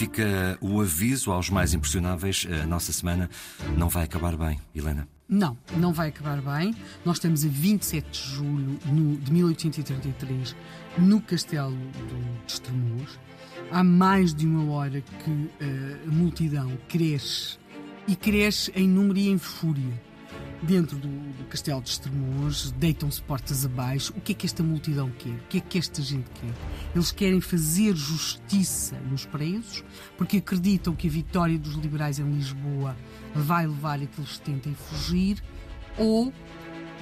fica o aviso aos mais impressionáveis: a nossa semana não vai acabar bem, Helena. Não, não vai acabar bem. Nós estamos a 27 de julho de 1833 no Castelo de Estremoz. Há mais de uma hora que uh, a multidão cresce e cresce em número e em fúria dentro do, do Castelo de Estremoz, deitam-se portas abaixo. O que é que esta multidão quer? O que é que esta gente quer? Eles querem fazer justiça nos presos, porque acreditam que a vitória dos liberais em Lisboa vai levar a que eles tentem fugir, ou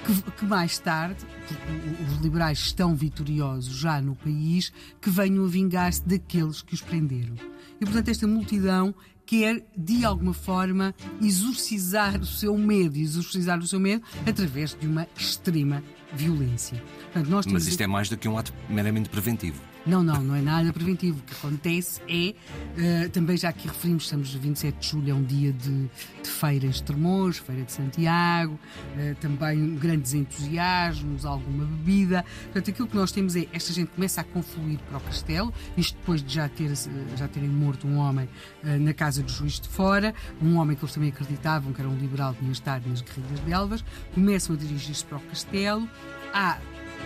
que, que, mais tarde, porque os liberais estão vitoriosos já no país, que venham a vingar-se daqueles que os prenderam. E portanto, esta multidão quer, de alguma forma, exorcizar o seu medo, exorcizar o seu medo através de uma extrema violência. Portanto, Mas isto é mais do que um ato meramente preventivo. Não, não, não é nada preventivo. O que acontece é, uh, também já aqui referimos, estamos 27 de julho, é um dia de, de feira em Estremoz, feira de Santiago, uh, também grandes entusiasmos, alguma bebida. Portanto, aquilo que nós temos é, esta gente começa a confluir para o castelo, isto depois de já, ter, já terem morto um homem uh, na casa do juiz de fora, um homem que eles também acreditavam que era um liberal que tinha estado nas guerrilhas belvas, começam a dirigir-se para o castelo. Há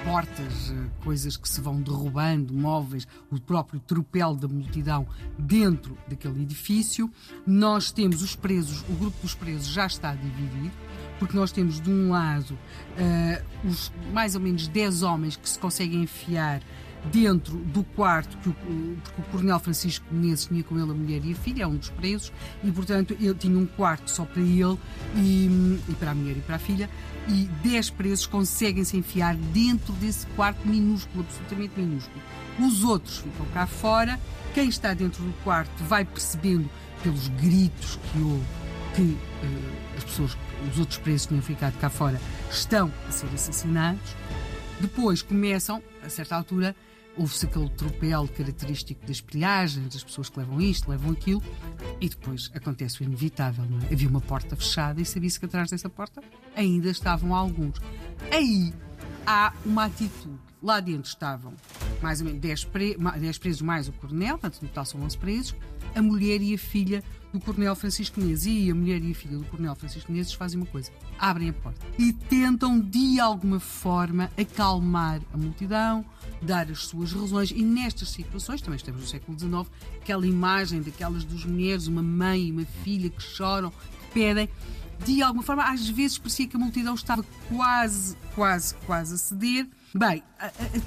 portas, eh, coisas que se vão derrubando, móveis, o próprio tropel da multidão dentro daquele edifício. Nós temos os presos, o grupo dos presos já está dividido, porque nós temos de um lado uh, os mais ou menos 10 homens que se conseguem enfiar dentro do quarto, que o, porque o Coronel Francisco Menezes tinha com ele a mulher e a filha, é um dos presos, e portanto ele tinha um quarto só para ele e, e para a mulher e para a filha, e 10 presos conseguem se enfiar dentro desse quarto minúsculo, absolutamente minúsculo. Os outros ficam cá fora, quem está dentro do quarto vai percebendo pelos gritos que houve que uh, as pessoas, os outros presos que tinham ficado cá fora, estão a ser assassinados. Depois começam, a certa altura, houve-se aquele tropel característico das pilhagens, das pessoas que levam isto, levam aquilo, e depois acontece o inevitável, não é? Havia uma porta fechada e sabia-se que atrás dessa porta ainda estavam alguns. Aí há uma atitude. Lá dentro estavam mais ou menos 10, pre 10 presos mais o coronel, portanto, no total são 11 presos, a mulher e a filha do Coronel Francisco Menezes. E a mulher e a filha do Coronel Francisco Menezes fazem uma coisa: abrem a porta e tentam, de alguma forma, acalmar a multidão, dar as suas razões. E nestas situações, também estamos no século XIX, aquela imagem daquelas duas mulheres, uma mãe e uma filha que choram, que pedem de alguma forma, às vezes parecia que a multidão estava quase, quase, quase a ceder. Bem,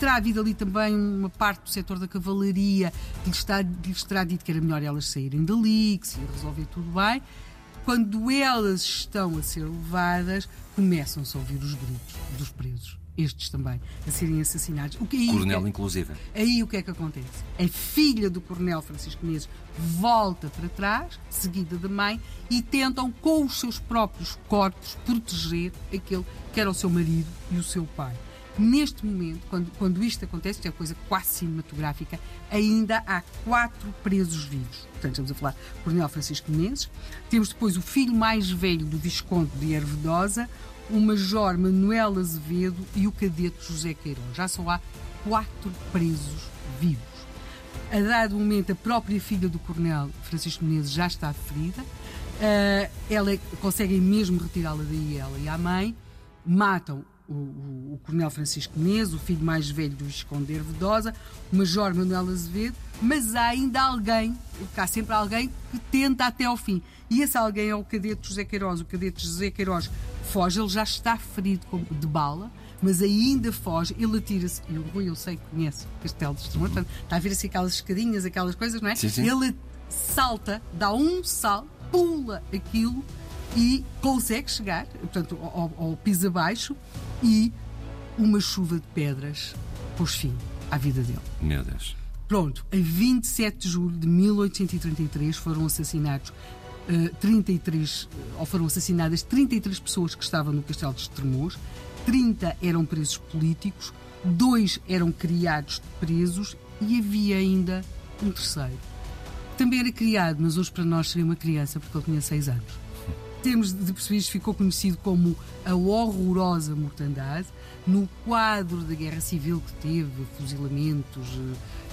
terá havido ali também uma parte do setor da cavalaria que lhes, está, lhes terá dito que era melhor elas saírem dali, que se ia resolver tudo bem. Quando elas estão a ser levadas, começam-se a ouvir os gritos dos presos estes também, a serem assassinados. O que, aí, coronel, que, inclusive. Aí o que é que acontece? A filha do coronel Francisco Menezes volta para trás, seguida da mãe, e tentam, com os seus próprios corpos, proteger aquele que era o seu marido e o seu pai. Neste momento, quando, quando isto acontece, isto é coisa quase cinematográfica, ainda há quatro presos vivos. Portanto, estamos a falar do Coronel Francisco Menezes. Temos depois o filho mais velho do Visconde de Ervedosa, o Major Manuel Azevedo e o Cadete José Queiroz. Já só há quatro presos vivos. A dado momento, a própria filha do Coronel Francisco Menezes já está ferida. Uh, ela conseguem mesmo retirá-la daí, ela e a mãe. Matam o, o, o, Coronel Francisco Menezes, o filho mais velho do Visconde Ervedosa, o Major Manuel Azevedo, mas há ainda alguém, há sempre alguém que tenta até ao fim. E esse alguém é o cadete José Queiroz. O cadete José Queiroz foge, ele já está ferido de bala, mas ainda foge, ele atira-se, e o Rui eu sei que conhece o Castelo de Extremor, portanto, está a ver assim aquelas escadinhas, aquelas coisas, não é? Sim, sim. Ele salta, dá um salto, pula aquilo e consegue chegar, portanto, ao, ao piso abaixo e uma chuva de pedras pôs fim à vida dele. Meu Deus. Pronto, a 27 de julho de 1833 foram assassinados uh, 33, ou foram assassinadas 33 pessoas que estavam no Castelo de Estremoz, 30 eram presos políticos, dois eram criados de presos e havia ainda um terceiro. Também era criado, mas hoje para nós seria uma criança porque ele tinha 6 anos termos de perceber ficou conhecido como a horrorosa mortandade, no quadro da guerra civil que teve, fuzilamentos,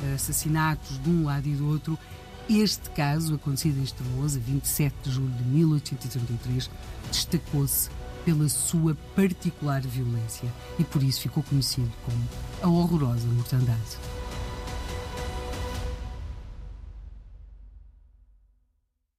eh, assassinatos de um lado e do outro, Este caso, acontecido em Estremoz, a 27 de julho de 1833, destacou-se pela sua particular violência e por isso ficou conhecido como a horrorosa mortandade.